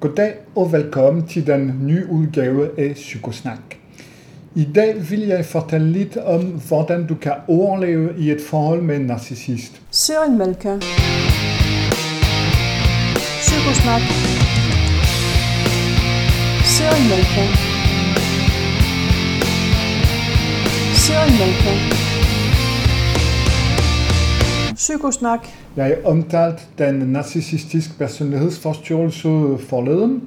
Goddag og velkommen til den nye udgave af Psykosnak. I dag vil jeg fortælle lidt om, hvordan du kan overleve i et forhold med en narcissist. Søren Malka. Psykosnak. Søren Malka. Søren Malka. Psykosnak. Jeg omtalt den narcissistiske personlighedsforstyrrelse forleden,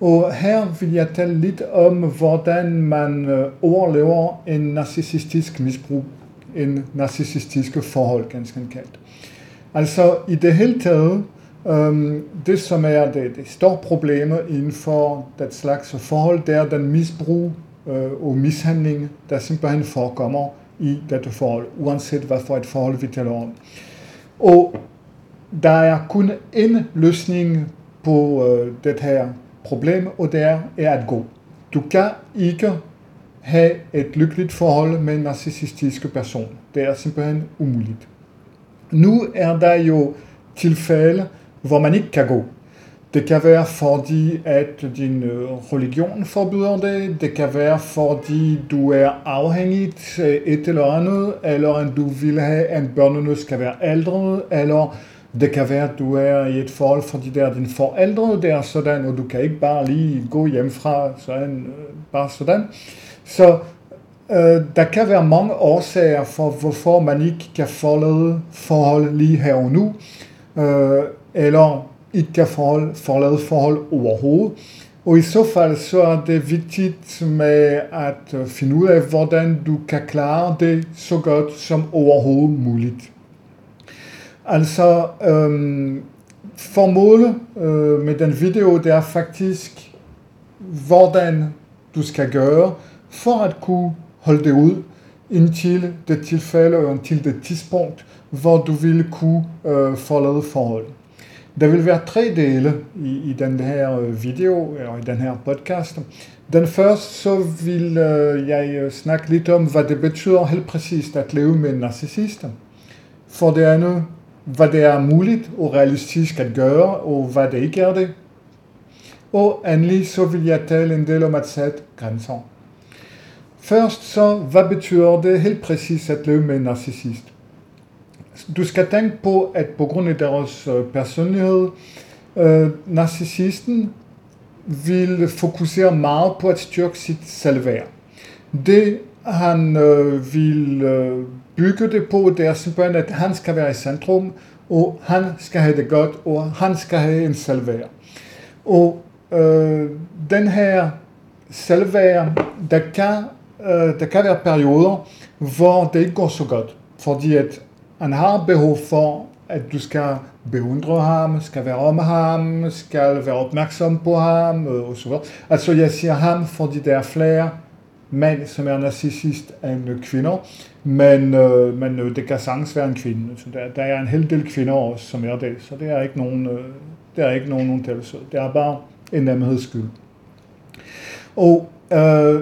og her vil jeg tale lidt om, hvordan man øh, overlever en narcissistisk misbrug, en narcissistiske forhold, ganske enkelt. Altså i det hele taget, um, det som er det, det store problem inden for det slags forhold, det er den misbrug uh, og mishandling, der simpelthen forekommer i dette forhold, uanset hvad for et forhold vi taler om. Og der er kun en løsning på øh, det her problem, og det er, er at gå. Du kan ikke have et lykkeligt forhold med en narcissistisk person. Det er simpelthen umuligt. Nu er der jo tilfælde, hvor man ikke kan gå. Det kan være fordi, at din øh, religion forbyder det. Det kan være fordi, du er afhængig af et eller andet, eller at du vil have, at børnene skal være ældre, eller det kan være, at du er i et forhold, fordi det er dine forældre, det er sådan, og du kan ikke bare lige gå hjem fra sådan, øh, bare sådan. Så øh, der kan være mange årsager for, hvorfor man ikke kan forlade forhold lige her og nu, øh, eller ikke kan forhold, forlade forhold overhovedet. Og i så fald så er det vigtigt med at øh, finde ud af, hvordan du kan klare det så godt som overhovedet muligt. Altså, øhm, formålet øh, med den video, det er faktisk, hvordan du skal gøre for at kunne holde det ud indtil det tilfælde og indtil det tidspunkt, hvor du vil kunne øh, forlade forholdet. Der vil være tre dele i, i den her øh, video, og i den her podcast. Den første, så vil øh, jeg øh, snakke lidt om, hvad det betyder helt præcist at leve med en narcissist. For det andet, hvad det er muligt og realistisk at gøre, og hvad det ikke er det. Og endelig så vil jeg tale en del om at sætte grænser. Først så, hvad betyder det helt præcist at leve med en narcissist? Du skal tænke på, at på grund af deres øh, personlighed, øh, narcissisten vil fokusere meget på at styrke sit selvværd. Det han øh, vil øh, bygge det på, det er simpelthen, at han skal være i centrum, og han skal have det godt, og han skal have en selvværd. Og øh, den her selvværd, der kan, øh, der kan være perioder, hvor det ikke går så godt, fordi at han har behov for, at du skal beundre ham, skal være om ham, skal være opmærksom på ham, øh, og så videre. Altså jeg siger ham, fordi der er flere mænd, som er narcissist end kvinder, men, øh, men øh, det kan sagtens være en kvinde. Så der, der er en hel del kvinder også, som er det, så det er ikke nogen, øh, det er ikke nogen undtagelse. Det er bare en nemheds skyld. Og øh,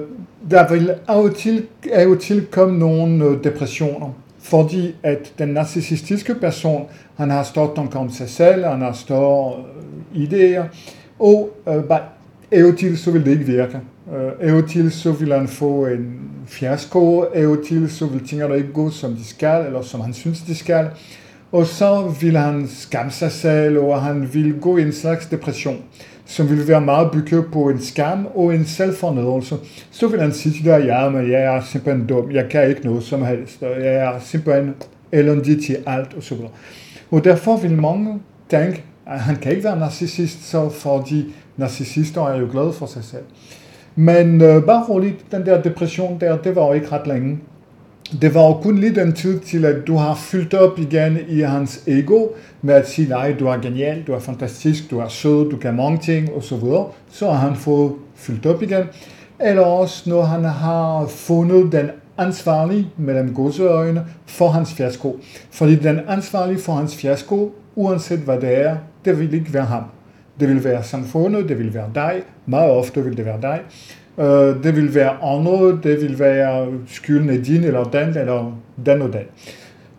der vil af og til, af og til komme nogle øh, depressioner fordi at den narcissistiske person, han har stort om sig selv, han har store øh, idéer, og øh, bare af og til så vil det ikke virke. Øh, af og til så vil han få en fiasko, af og til så vil tingene ikke gå som de skal, eller som han synes de skal, og så vil han skamme sig selv, og han vil gå i en slags depression som vil være meget bygget på en skam og en selvfornedrelse, så vil han sige til dig, ja, men jeg er simpelthen dum, jeg kan ikke noget som helst, og jeg er simpelthen elendig til alt, og så videre. Og derfor vil mange tænke, at han kan ikke være narcissist, så fordi narcissister er jo glade for sig selv. Men øh, bare roligt, den der depression der, det var jo ikke ret længe det var jo kun lidt en tid til, at du har fyldt op igen i hans ego med at sige, nej, du er genial, du er fantastisk, du er sød, du kan mange ting, og så videre. Så har han fået fyldt op igen. Eller også, når han har fundet den ansvarlige mellem godseøjne for hans fiasko. Fordi den ansvarlige for hans fiasko, uanset hvad det er, det vil ikke være ham. Det vil være samfundet, det vil være dig, meget ofte vil det være dig. Øh, det vil være andre, det vil være skylden af din eller den, eller den og den.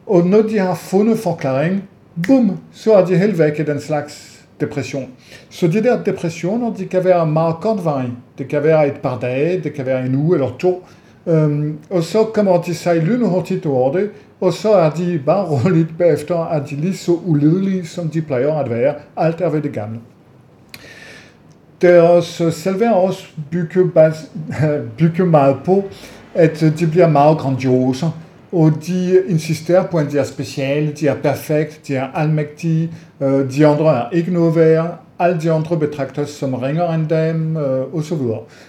Og når de har fundet forklaring, bum, så er de helt væk i den slags depression. Så de der depressioner, de kan være meget kortvarige. Det kan være et par dage, det kan være en uge eller to. Øhm, og så kommer de sig lynhurtigt over det, og så er de bare roligt bagefter, at de lige så ulidelige, som de plejer at være. Alt er ved det gamle. Deres selve er også bygget, bas, bygget meget på, at øh, de bliver meget grandiose, og de insisterer på, at de er speciale, de er perfekte, de er almægtige, øh, de andre er ikke noget værd, alle de andre betragtes som ringere end dem, øh, osv.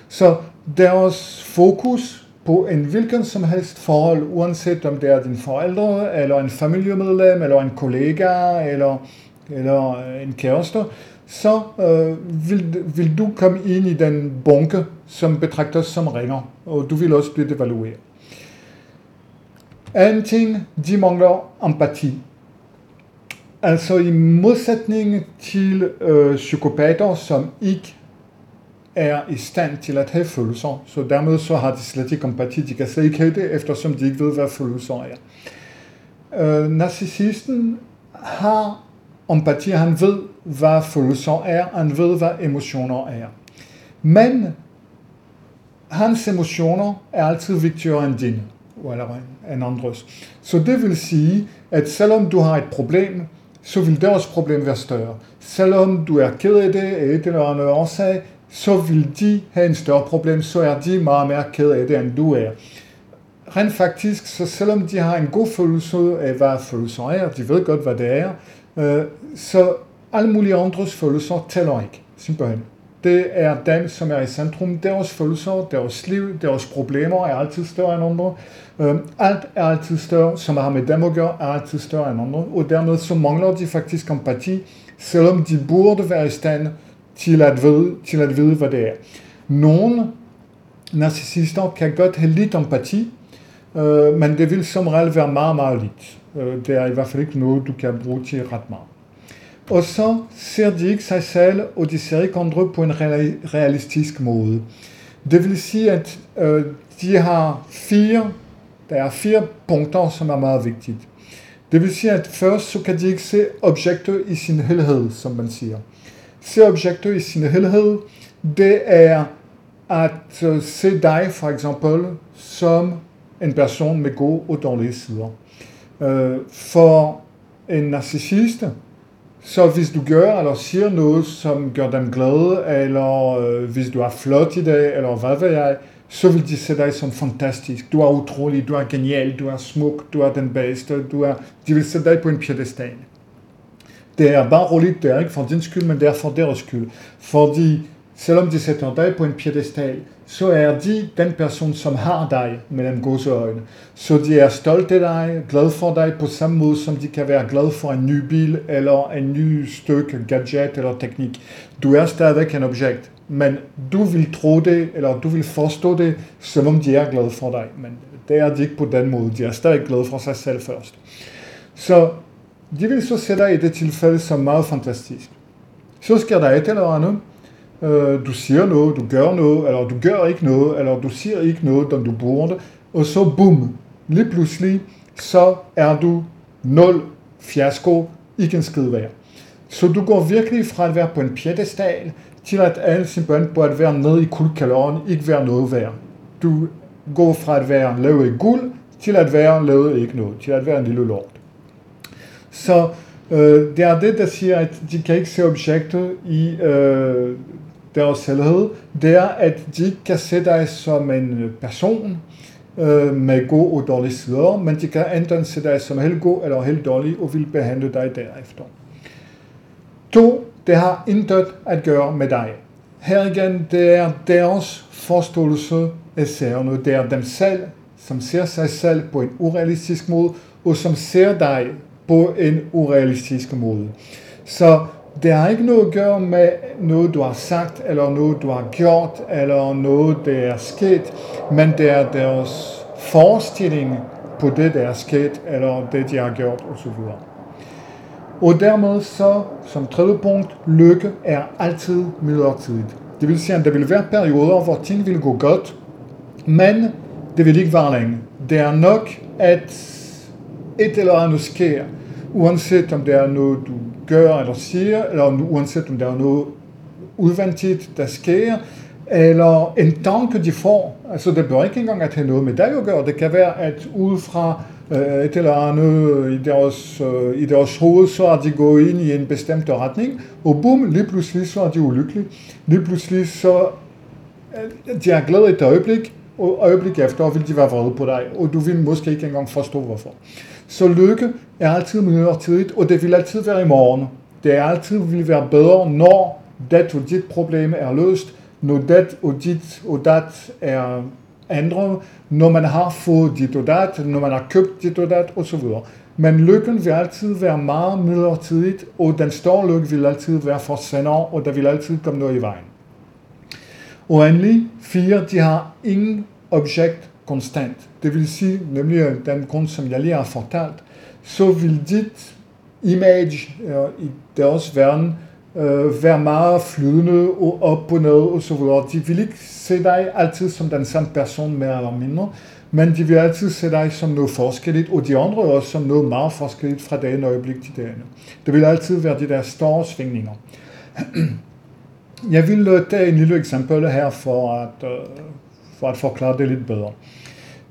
Så deres fokus på en hvilken som helst forhold, uanset om det er din forældre, eller en familiemedlem, eller en kollega, eller, eller øh, en kæreste, så øh, vil, vil du komme ind i den bunke, som betragtes som ringer, og du vil også blive devalueret. En ting, de mangler empati. Altså i modsætning til øh, psykopater, som ikke er i stand til at have følelser, så dermed så har de slet ikke empati, de kan slet ikke have det, eftersom de ikke ved, hvad følelser er. Øh, narcissisten har empati, han ved, hvad følelser er, han ved, hvad emotioner er. Men hans emotioner er altid vigtigere end dine, eller end andres. Så det vil sige, at selvom du har et problem, så vil deres problem være større. Selvom du er ked af det af et eller andet årsag, så vil de have en større problem, så er de meget mere ked af det, end du er. Rent faktisk, så selvom de har en god følelse af, hvad følelser er, de ved godt, hvad det er, øh, så alle mulige andres følelser tæller ikke, simpelthen. Det er dem, som er i centrum. Deres følelser, deres liv, deres problemer er altid større end andre. Øh, alt er altid større, som har med dem at gøre, er altid større end andre. Og dermed så mangler de faktisk empati, selvom de burde være i stand til at vide, til at vide hvad det er. Nogle narcissister kan godt have lidt empati, men det vil som regel meget lidt. Øh, det er i hvert fald ikke noget, du kan bruge til ret meget. Og så ser de ikke sig selv, og de ser ikke andre på en realistisk måde. Det vil sige, at øh, de har fire, der er fire punkter, som er meget vigtige. Det vil sige, at først så kan de ikke se objektet i sin helhed, som man siger. Se objektet i sin helhed, det er at øh, se dig for eksempel som en med gode og dårlige sider. Øh, for en narcissist, så hvis du gør eller siger noget, som gør dem glade, eller øh, hvis du er flot i dag, jeg, så de se dig som fantastisk. Du er utrolig, du er genial, du er smuk, du er den bedste, du er... De vil se dig på en piedestal. Det er bare ikke for din skyld, men det er for deres skyld. Fordi selvom de en piedestal, så er de den person, som har dig mellem gode øjne. Så de er stolte af dig, glad for dig på samme måde, som de kan være glad for en ny bil, eller en ny stykke gadget eller teknik. Du er stadigvæk en objekt, men du vil tro det, eller du vil forstå det, som om de er glade for dig. Men det er de ikke på den måde. De er stadig glade for sig selv først. Så de vil så se dig i det tilfælde som meget fantastisk. Så sker der et eller andet, Øh, du siger noget, du gør noget, eller du gør ikke noget, eller du siger ikke noget, som du burde, og så bum, lige pludselig, så er du nul fiasko, ikke en skid værd. Så du går virkelig fra at være på en piedestal, til at alle simpelthen på at være nede i kuldkalorien, ikke være noget værd. Du går fra at være lavet i guld, til at være lavet ikke noget, til at være en lille lort. Så øh, det er det, der siger, at de kan ikke se objekter i øh, deres selvhed, det er, at de kan se dig som en øh, person øh, med god og dårlige sider, men de kan enten se dig som helt god eller helt dårlig og vil behandle dig derefter. To, det har intet at gøre med dig. Her igen, det er deres forståelse af sagerne. Det er dem selv, som ser sig selv på en urealistisk måde, og som ser dig på en urealistisk måde. Så det har ikke noget at gøre med noget, du har sagt, eller noget, du har gjort, eller noget, der er sket, men det er deres forestilling på det, der er sket, eller det, de har gjort, osv. Og dermed så, som tredje punkt, lykke er altid midlertidigt. Det vil sige, at der vil være perioder, hvor ting vil gå godt, men det vil ikke være længe. Det er nok, at et eller andet sker, uanset om det er noget, du gør eller siger, eller uanset om der er noget udvendigt, der sker, eller en tanke, de får. Altså, det bør ikke engang at have noget med dig at gøre. Det kan være, at ud fra øh, et eller andet i deres, øh, i deres hoved, så er de gået ind i en bestemt retning, og bum, lige pludselig så er de ulykkelige. Lige pludselig så øh, de er glade et øjeblik, og øjeblik efter vil de være vrede på dig, og du vil måske ikke engang forstå hvorfor. Så lykke er altid midlertidigt, og det vil altid være i morgen. Det er altid vil være bedre, når det og dit problem er løst, når det og dit og dat er ændret, når man har fået dit og dat, når man har købt dit og dat osv. Men lykken vil altid være meget midlertidigt, og den store lykke vil altid være for senere, og der vil altid komme noget i vejen. Og endelig, fire, de har ingen objekt konstant. Det vil sige, nemlig øh, den kunst, som jeg lige har fortalt, så vil dit image uh, i deres verden uh, være meget flydende og op og ned og så videre. De vil ikke se dig altid som den samme person mere eller mindre, men de vil altid se dig som noget forskelligt, og de andre også som noget meget forskelligt fra det øjeblik til det. Det vil altid være de der store svingninger. Jeg vil tage en lille eksempel her for at, uh, for at forklare det lidt bedre.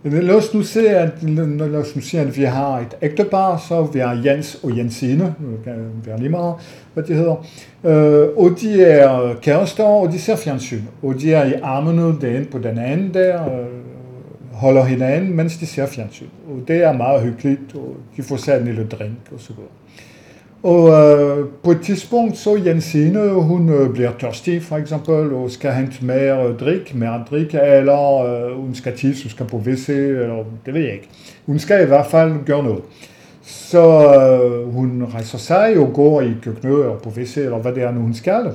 Lad os nu se, at, lad os nu se, at vi har et ægtepar, så vi har Jens og Jensine, vi kan lige meget, hvad de hedder, øh, og de er kærester, og de ser fjernsyn, og de er i armene den ene på den anden der, øh, holder hinanden, mens de ser fjernsyn. Og det er meget hyggeligt, og de får sat en lille drink og så videre. Og øh, på et tidspunkt så Jensine, hun øh, bliver tørstig for eksempel, og skal hente mere drik, mere drik, eller øh, hun skal tisse, hun skal på WC, eller det ved jeg ikke. Hun skal i hvert fald gøre noget. Så øh, hun rejser sig og går i køkkenet eller på WC, eller hvad det er nu hun skal,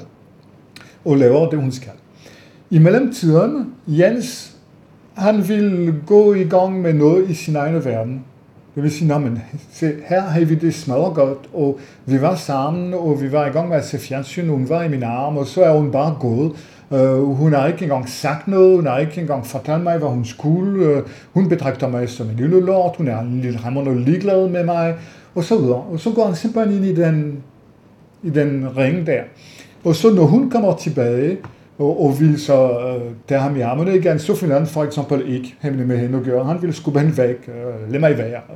og laver det hun skal. I mellemtiden, Jens, han vil gå i gang med noget i sin egen verden. Det vil sige, men se, her har vi det smadret godt, og vi var sammen, og vi var i gang med at se fjernsyn, hun var i min arm, og så er hun bare gået. Uh, hun har ikke engang sagt noget, hun har ikke engang fortalt mig, hvad hun skulle. Uh, hun betragter mig som en lille lort, hun er en lille hammerende ligeglad med mig, og så videre. Og så går han simpelthen ind i den, i den ring der. Og så når hun kommer tilbage, og, og vil så uh, tage ham i armene igen, så vil han for eksempel ikke have med hende at gøre. Han vil skubbe hende væk, uh, lad mig være. Uh,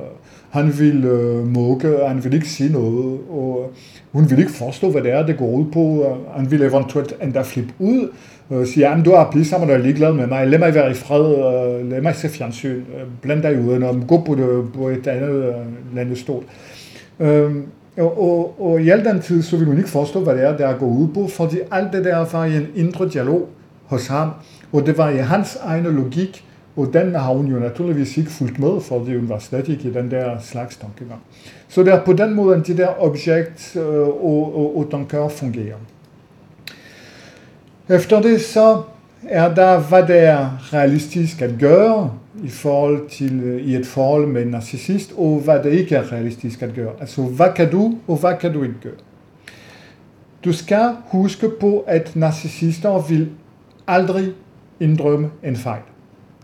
han vil øh, uh, mukke, han vil ikke sige noget, og hun vil ikke forstå, hvad det er, det går ud på. Uh, han vil eventuelt endda flippe ud, uh, sige, jamen du er sammen, og er ligeglad med mig, lad mig være i fred, uh, lad mig se fjernsyn, uh, bland dig udenom, gå på, det, på et andet uh, landestol. Uh, øhm, og, og, og i al den tid, så vil hun ikke forstå, hvad det er, der går ud på, fordi alt det der var i en indre dialog hos ham, og det var i hans egen logik, og den har hun jo naturligvis ikke fulgt med, fordi hun var slet ikke i den der slags tankegang. Så det er på den måde, at de der objekt øh, og, og, og tanker fungerer. Efter det så er der, hvad det er realistisk at gøre i forhold til øh, i et forhold med en narcissist, og hvad det ikke er realistisk at gøre. Altså, hvad kan du, og hvad kan du ikke gøre? Du skal huske på, at narcissister vil aldrig indrømme en fejl.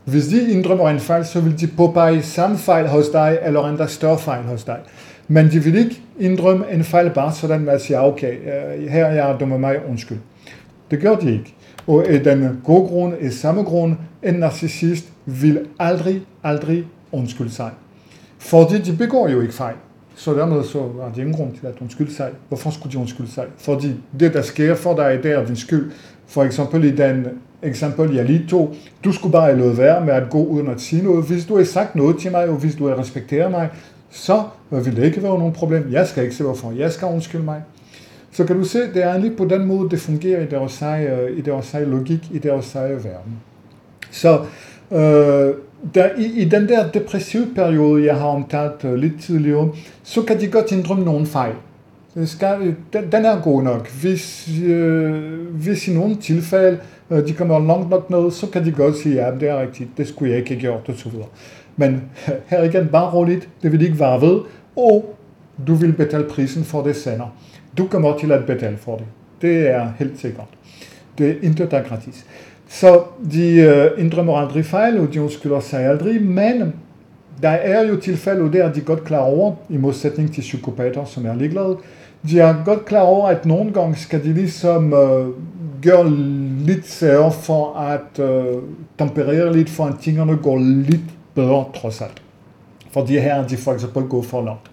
Hvis de indrømmer en fejl, så vil de påpege samme fejl hos dig, eller endda større fejl hos dig. Men de vil ikke indrømme en fejl bare sådan, at sige, ah, okay, øh, her er jeg dumme mig, undskyld. Det gør de ikke. Og af den gode grund, af samme grund, en narcissist vil aldrig, aldrig undskylde sig. Fordi de begår jo ikke fejl. Så dermed så er det ingen grund til at undskylde sig. Hvorfor skulle de undskylde sig? Fordi det, der sker for dig, det er din skyld. For eksempel i den eksempel, jeg lige tog, du skulle bare lade være med at gå uden at sige noget. Hvis du har sagt noget til mig, og hvis du har respekteret mig, så vil det ikke være nogen problem. Jeg skal ikke se, hvorfor jeg skal undskylde mig. Så kan du se, det er lige på den måde, det fungerer i deres egen, i deres egen logik, i deres egen verden. Så øh, der, i, i den der depressive periode, jeg har omtalt øh, lidt tidligere, så kan de godt indrømme nogle fejl. Det skal, den, den er god nok. Hvis, øh, hvis i nogle tilfælde, øh, de kommer langt nok ned, så kan de godt sige, ja, det er rigtigt, det skulle jeg ikke have gjort, osv. så videre. Men her igen, bare roligt, det vil ikke være ved, og du vil betale prisen for det senere. Du kommer til at betale for det. Det er helt sikkert. Det er intet der er gratis. Så de uh, indrømmer aldrig fejl, og de undskylder sig aldrig, men der er jo tilfælde, der de godt klar over, i modsætning til psykopater, som er ligeglade, de er godt klar over, at nogle gange skal de ligesom øh, gøre lidt særre for at øh, temperere lidt, for at tingene går lidt bedre trods alt. Fordi her de for eksempel går for langt.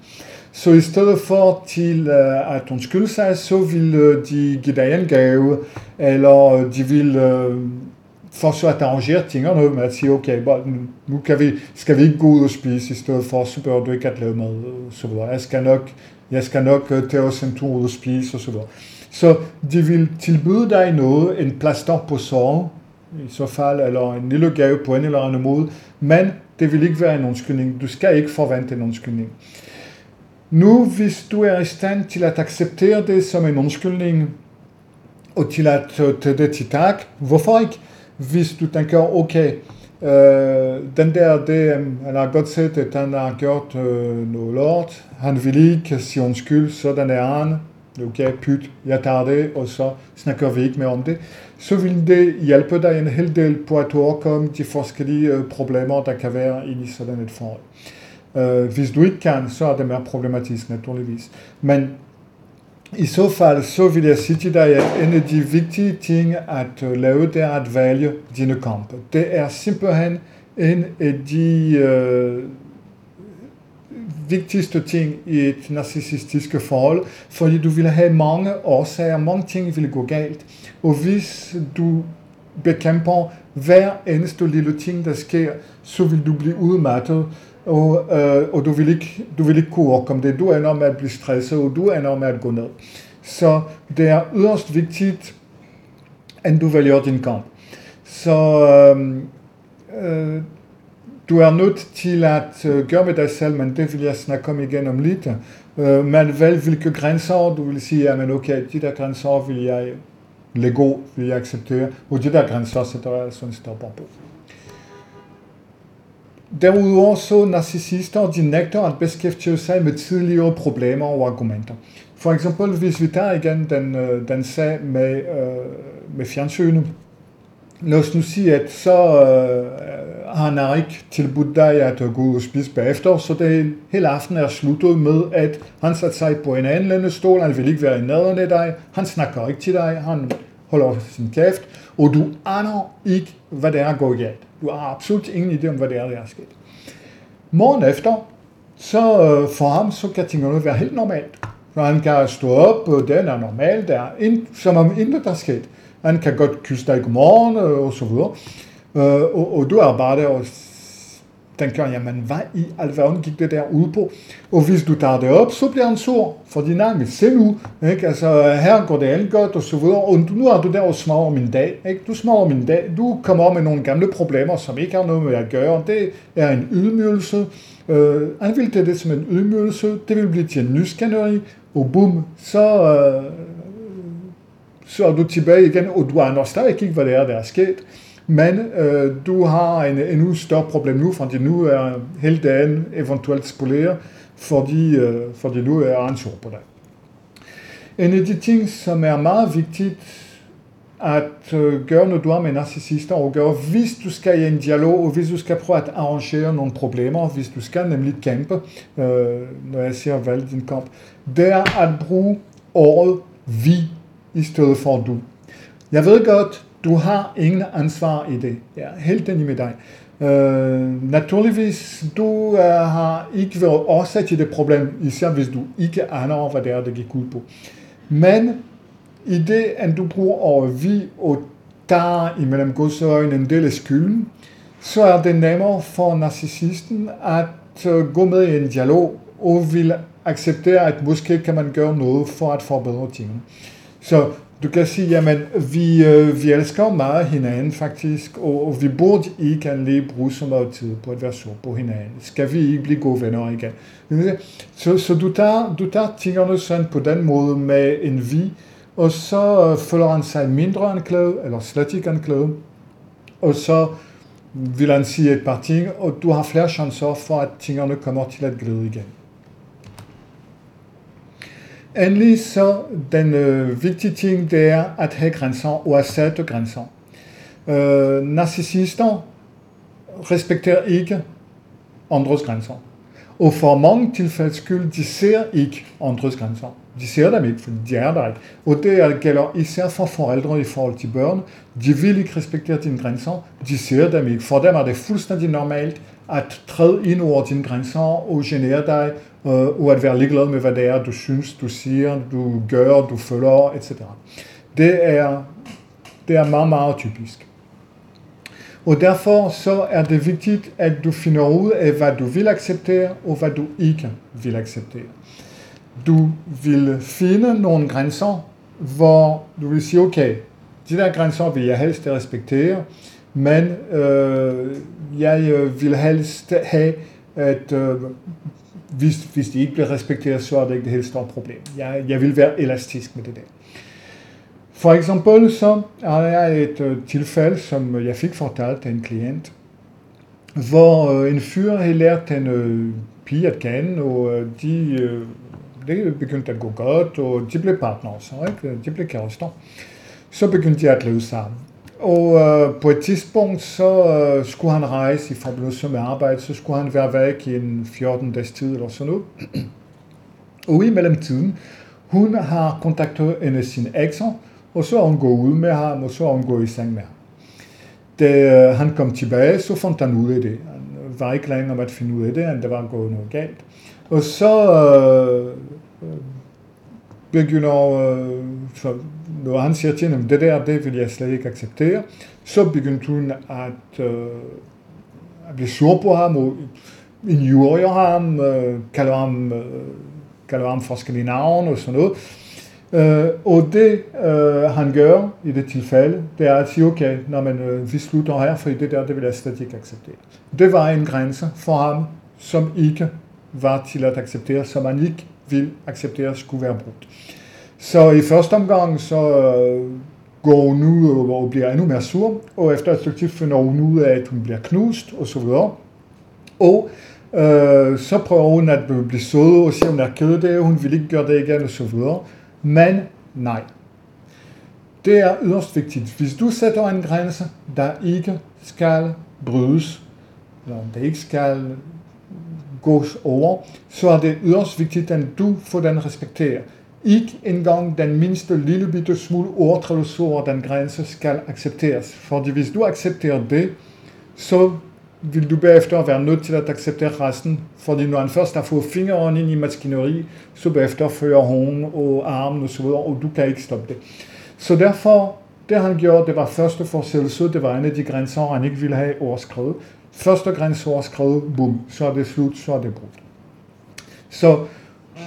Så i stedet for til øh, at undskylde sig, så vil øh, de give dig en gave, eller øh, de vil øh, forsøge at arrangere tingene med at sige, okay, nu kan vi, skal vi ikke gå ud og spise i stedet for, så bør du ikke at lave mad, så videre. Jeg skal nok, jeg skal nok øh, tage os en tur ud og spise, og så videre. Så de vil tilbyde dig noget, en plaster på sorg, i så fald, eller en lille gave på en eller anden måde, men det vil ikke være en undskyldning. Du skal ikke forvente en undskyldning. Nu, hvis du er i stand til at acceptere det som en undskyldning, og til at øh, tage det til tak, hvorfor ikke? Hvis du tænker, okay, øh, den der, det, øh, han har godt set, at han har gjort øh, noget lort, han vil ikke sige undskyld, sådan er han, okay, pyt, jeg tager det, og så snakker vi ikke mere om det, så vil det hjælpe dig en hel del på at overkomme de forskellige øh, problemer, der kan være i sådan et forhold. Øh, hvis du ikke kan, så er det mere problematisk naturligvis. Men i så fald, så vil jeg sige til dig, at en af de vigtige ting at øh, lave, det er at vælge dine kampe. Det er simpelthen en af de øh, vigtigste ting i et narcissistisk forhold, fordi du vil have mange årsager, mange ting vil gå galt. Og hvis du bekæmper hver eneste lille ting, der sker, så vil du blive udmattet, og, øh, og du, vil ikke, du vil ikke kunne overkomme det. Du ender med at blive stresset, og du ender med at gå ned. Så det er yderst vigtigt, at du vælger din kamp. Så øh, øh, du er nødt til at øh, gøre med dig selv, men det vil jeg snakke om igen om lidt. Øh, men vel, hvilke grænser du vil sige, at okay, de der grænser vil jeg lægge, vil jeg acceptere, og de der grænser sætter jeg altså en stopper på. Derudover så narcissister, de nægter at beskæftige sig med tidligere problemer og argumenter. For eksempel, hvis vi tager igen den, øh, den sag med, øh, med fjernsynet, lad os nu sige, at så øh, har ikke tilbudt dig at gå ud og spise bagefter, så det hele aften er sluttet med, at han satte sig på en anden stol, han vil ikke være i nærheden af dig, han snakker ikke til dig, han holder sin kæft, og du aner ikke, hvad der er gået galt. Du har absolut ingen idé om, hvad det er, der er sket. Morgen efter, så øh, for ham, så kan tingene være helt normalt. Så han kan stå op, øh, og den er normalt, der er ind, som om intet er sket. Han kan godt kysse dig godmorgen, øh, og så videre. Øh, og, og du er bare der og tænker, jamen hvad i alverden gik det der ud på? Og hvis du tager det op, så bliver han sur, fordi nej, men se nu, ikke? Altså, her går det alt godt, og så videre, og nu er du der og smager min dag, ikke? Du smager min dag, du kommer med nogle gamle problemer, som ikke har noget med at gøre, det er en ydmygelse, øh, han vil det som en ydmygelse, det vil blive til en nysgerrighed, og bum, så, øh, så er du tilbage igen, og du aner stadig ikke, hvad det er, der er sket. Men øh, du har en endnu større problem nu, fordi nu er hele dagen eventuelt spoleret, fordi, øh, fordi nu er ansvar sur på det. En af de ting, som er meget vigtigt at øh, gøre, når du er med narcissister, og gøre, hvis du skal i en dialog, og hvis du skal prøve at arrangere nogle problemer, hvis du skal nemlig kæmpe, øh, når jeg siger valg din kamp, det er at bruge ordet vi i stedet for du. Jeg ved godt, du har ingen ansvar i det. Jeg er helt enig med dig. Uh, naturligvis, du uh, har ikke været årsag til det problem, især hvis du ikke aner, hvad det er, det gik ud på. Men i det, at du bruger over vi og tager imellem godsøjne en del af skylden, så er det nemmere for narcissisten at uh, gå med i en dialog og vil acceptere, at måske kan man gøre noget for at forbedre tingene. Så du kan sige, jamen, vi, øh, vi elsker meget hinanden faktisk, og, og vi burde ikke lige bruge så meget tid på at være sur på hinanden. Skal vi ikke blive gode venner igen? Så, så du, tager, du tager tingene sådan på den måde med en vi, og så øh, føler han sig mindre anklaget, eller slet ikke anklaget, og så vil han sige et par ting, og du har flere chancer for, at tingene kommer til at glide igen. Endelig så den øh, vigtige ting, det er at have grænser og at sætte grænser. Øh, narcissister respekterer ikke andres grænser. Og for mange tilfældes skyld, de ser ikke andres grænser. De ser dem ikke, fordi de er der ikke. Og det gælder især for forældre i forhold til børn. De vil ikke respektere dine grænser. De ser dem ikke. For dem er det fuldstændig normalt at træde ind over dine grænser og genere dig, øh, og at være ligeglad med, hvad det er, du synes, du siger, du gør, du føler, etc. Det er, det er meget, meget typisk. Og derfor så er det vigtigt, at du finder ud af, hvad du vil acceptere, og hvad du ikke vil acceptere. Du vil finde nogle grænser, hvor du vil sige, okay, de der grænser vil jeg helst respektere, men øh, jeg øh, vil helst have, at øh, hvis, hvis de ikke bliver respekteret, så er det ikke det helt store problem. Jeg, jeg vil være elastisk med det der. For eksempel så har jeg et øh, tilfælde, som jeg fik fortalt af en klient, hvor øh, en fyr havde lært en øh, pige at kende, og øh, de, øh, det begyndte at gå godt, og de blev partnere, så, ikke? de blev kærester. Så begyndte de at leve sammen. Og øh, på et tidspunkt, så øh, skulle han rejse i forbindelse med arbejde, så skulle han være væk i en 14 dages tid eller sådan noget. og i mellemtiden, hun har kontaktet en af sine ekser, og så har hun gået ud med ham, og så har hun gået i seng med ham. Da øh, han kom tilbage, så fandt han ud af det. Han var ikke længere om at finde ud af det, end der var gået noget galt. Og så øh, øh begynder, øh, så når han siger til hende, det der, det vil jeg slet ikke acceptere, så begyndte hun at, øh, at blive sur på ham, og injurier ham, øh, kalder ham, øh, kalder ham forskellige navne og sådan noget. Øh, og det øh, han gør i det tilfælde, det er at sige, okay, når man, øh, vi slutter her, for det der, det vil jeg slet ikke acceptere. Det var en grænse for ham, som ikke var til at acceptere, som han ikke vil acceptere skulle være brudt. Så i første omgang, så øh, går hun ud og bliver endnu mere sur, og efter et stykke tid finder hun ud af, at hun bliver knust, og så videre. Og øh, så prøver hun at blive sød og siger, at hun er ked af det, hun vil ikke gøre det igen, og så videre. Men nej. Det er yderst vigtigt. Hvis du sætter en grænse, der ikke skal brydes, eller der ikke skal gås over, så er det yderst vigtigt, at du får den respekteret. Ikke engang den mindste lille bitte smule overtrædelse over den grænse skal accepteres. Fordi hvis du accepterer det, så vil du bagefter være nødt til at acceptere resten, fordi når han først har fået fingeren ind i maskineri, så bagefter fører hun og armen og så videre, og du kan ikke stoppe det. Så derfor, det han gjorde, det var første forsættelse, det var en af de grænser, han ikke ville have overskrevet. Første grænseord skrevet, bum, så er det slut, så er det brudt. Så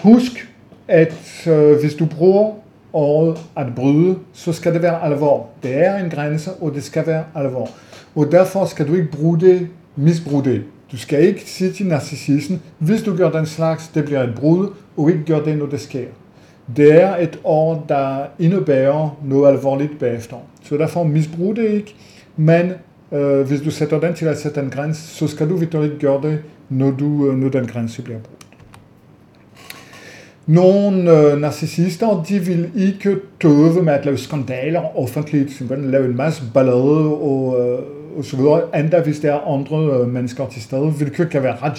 husk, at øh, hvis du bruger året at bryde, så skal det være alvor. Det er en grænse, og det skal være alvor. Og derfor skal du ikke bruge det, misbruge det. Du skal ikke sige til narcissisten, hvis du gør den slags, det bliver et brud, og ikke gør det, når det sker. Det er et år, der indebærer noget alvorligt bagefter. Så derfor misbrug det ikke, men hvis du sætter den til at sætte en grænse, så skal du virkelig gøre det, når, du, når den bliver brugt. Nogle de vil ikke tøve med masse ballade og, og så videre, endda hvis der er andre mennesker til stede, hvilket kan være ret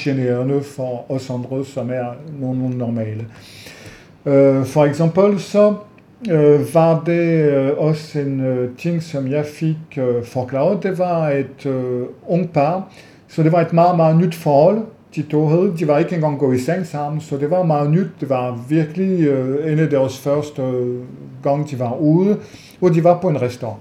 for os normale. Øh, var det øh, også en øh, ting, som jeg fik øh, forklaret. Det var et øh, ung par, så det var et meget, meget nyt forhold, de to havde. De var ikke engang gået i seng sammen, så det var meget nyt. Det var virkelig øh, en af deres første øh, gang, de var ude, og de var på en restaurant.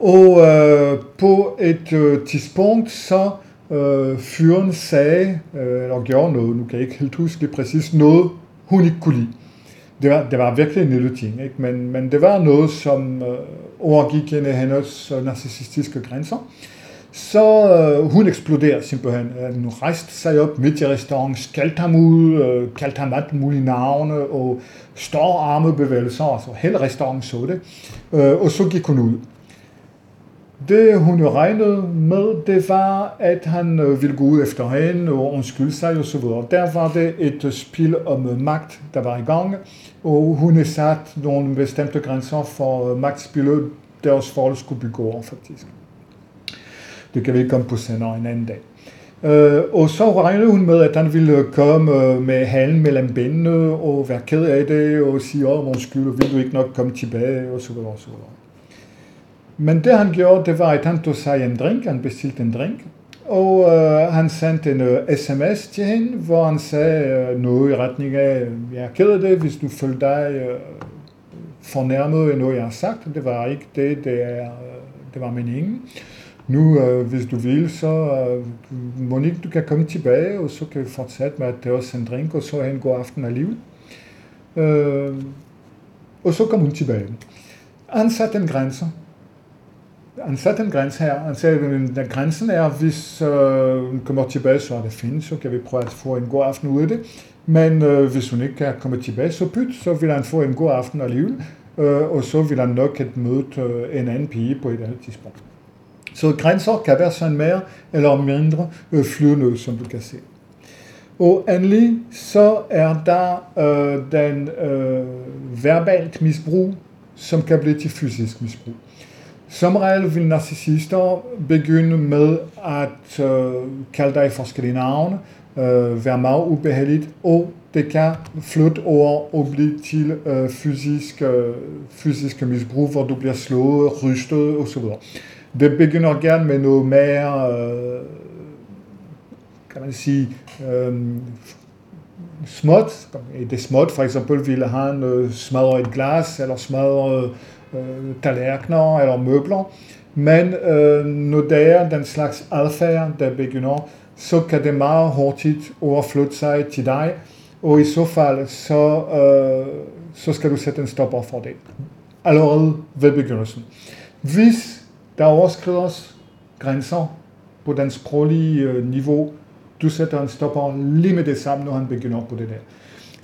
Og øh, på et øh, tidspunkt, så øh, fyren sagde, øh, eller gjorde noget, nu kan jeg ikke helt huske præcis, noget hun ikke kunne lide. Det var, det var virkelig en lille ting, ikke? Men, men det var noget, som øh, overgik hende hendes øh, narcissistiske grænser. Så øh, hun eksploderede simpelthen. Øh, hun rejste sig op midt i restauranten, skældte ham ud, øh, kaldte ham alt mulige navne og store armebevægelser, altså hele restauranten så det. Øh, og så gik hun ud. Det hun regnede med, det var, at han øh, ville gå ud efter hende og undskylde sig osv. Der var det et øh, spil om øh, magt, der var i gang, og hun er sat nogle bestemte grænser for øh, magtspillet, deres forhold skulle bygge over faktisk. Det kan vi komme på senere en anden dag. Øh, og så regnede hun med, at han ville øh, komme øh, med halen mellem benene og være ked af det og sige, åh, oh, undskyld, vil du ikke nok komme tilbage, og så videre, og så videre. Men det han gjorde, det var, at han tog sig en drink, han bestilte en drink, og øh, han sendte en øh, uh, sms til hende, hvor han sagde uh, noget i retning af, jeg er ked af det, hvis du følte dig uh, fornærmet af noget, jeg har sagt. Det var ikke det, det, er, uh, det var meningen. Nu, øh, hvis du vil, så øh, Monique, du kan komme tilbage, og så kan vi fortsætte med at tage os en drink, og så have en god aften alligevel. Øh, og så kom hun tilbage. Han satte en grænse. Han satte en grænse her. Han sagde, at grænsen er, hvis øh, hun kommer tilbage, så er det fint, så kan vi prøve at få en god aften ud af det. Men øh, hvis hun ikke kan komme tilbage, så pyt, så vil han få en god aften alligevel. Øh, og så vil han nok et møde øh, en anden pige på et andet tidspunkt. Så grænser kan være sådan mere eller mindre øh, flydende, som du kan se. Og endelig så er der øh, den øh, verbalt misbrug, som kan blive til fysisk misbrug. Som regel vil narcissister begynde med at øh, kalde dig forskellige navne, øh, være meget ubehageligt, og det kan flytte over og blive til øh, fysisk, øh, fysisk misbrug, hvor du bliver slået, rystet osv. Det begynder gerne med noget mere, øh, kan man sige, øh, småt. Det småt for eksempel ville han øh, smadre et glas, eller smadre øh, Øh, tallerkener eller møbler. Men øh, når der er den slags adfærd, der begynder, så kan det meget hurtigt overflytte sig til dig, og i så fald, så, øh, så skal du sætte en stopper for det. Allerede ved begyndelsen. Hvis der overskrides grænser på den sproglige øh, niveau. Du sætter en stopper lige med det samme, når han begynder på det der.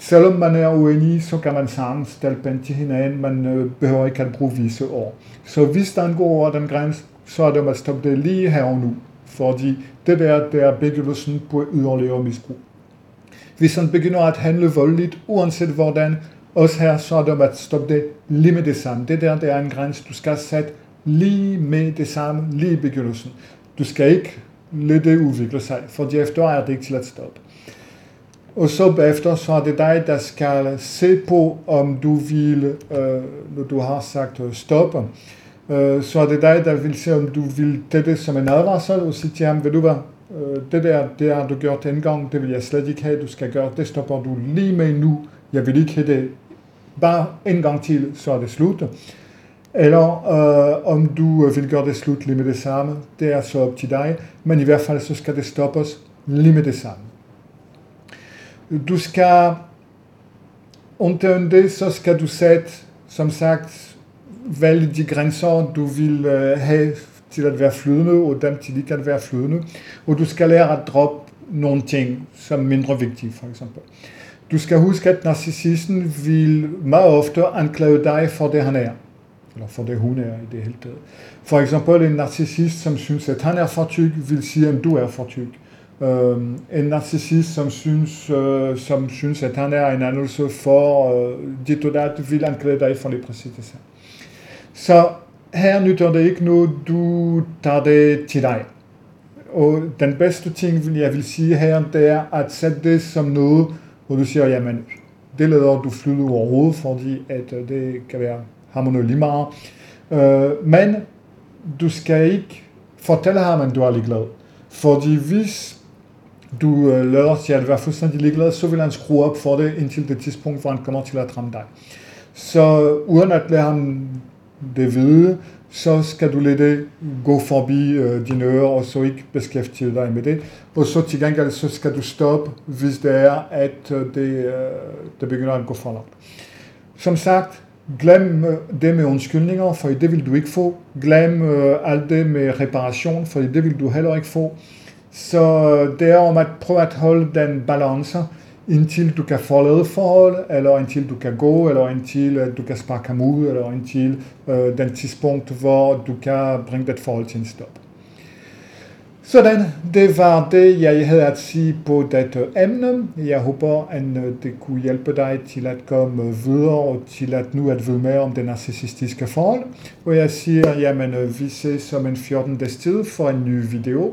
Selvom man er uenig, så kan man sammen stille pen til hinanden. Man øh, behøver ikke at bruge visse ord. Så hvis den går over den grænse, så er det at stoppe det lige her og nu. Fordi det der, det er begyndelsen på yderligere misbrug. Hvis han begynder at handle voldeligt, uanset hvordan, også her, så er det at stoppe det lige med det samme. Det der, det er en grænse, du skal sætte lige med det samme, lige i begyndelsen. Du skal ikke lade det udvikle sig, for efter er det ikke til at stoppe. Og så bagefter, så er det dig, der skal se på, om du vil, øh, når du har sagt øh, stoppe, øh, så er det dig, der vil se, om du vil det som en advarsel, og sige til ham, ved du hvad, øh, det der, det har du gjort en gang, det vil jeg slet ikke have, du skal gøre, det. Stopper du lige med nu, jeg vil ikke have det. Bare en gang til, så er det slut. Eller øh, om du øh, vil gøre det slut lige med det samme, det er så op til dig, men i hvert fald så skal det stoppes lige med det samme. Du skal, under så skal du sætte, som sagt, vælge de grænser, du vil øh, have til at være flydende, og dem til ikke at være flydende. Og du skal lære at droppe nogle ting, som er mindre vigtige, for eksempel. Du skal huske, at narcissisten vil meget ofte anklage dig for det, han er eller for det hun er i det hele taget. For eksempel en narcissist, som synes, at han er for tyk, vil sige, at du er for tyk øh, en narcissist, som synes, øh, som synes, at han er en anelse for øh, dit og dat, vil anklage dig for lige præcis det samme. Så her nytter det ikke noget, du tager det til dig. Og den bedste ting, jeg vil sige her, det er at sætte det som noget, hvor du siger, jamen, det lader du flyde overhovedet, fordi at øh, det kan være har lige meget. Øh, men du skal ikke fortælle ham, at du er ligeglad. Fordi hvis du øh, lader til at være fuldstændig ligeglad, så vil han skrue op for det indtil det tidspunkt, hvor han kommer til at ramme dig. Så uden at lade ham det vide, så skal du lade det øh, gå forbi øh, dine ører, og så ikke beskæftige dig med det. Og så til gengæld, så skal du stoppe, hvis det er, at øh, det, øh, det begynder at gå for langt. Som sagt, Glem øh, det med undskyldninger, for det vil du ikke få. Glem øh, alt det med reparation, for det vil du heller ikke få. Så øh, det er om at prøve at holde den balance, indtil du kan forlade forhold, eller indtil du kan gå, eller indtil uh, du kan sparke ham ud, eller indtil øh, den tidspunkt, hvor du kan bringe det forhold til en stop. Sådan, det var det, jeg havde at sige på dette emne. Jeg håber, at øh, det kunne hjælpe dig til at komme videre og til at nu at vide mere om det narcissistiske forhold. Og jeg siger, jamen vi ses om en 14 tid for en ny video.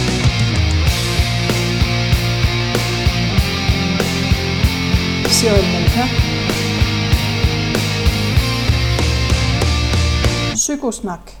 Cyril Malka. Psykosnak.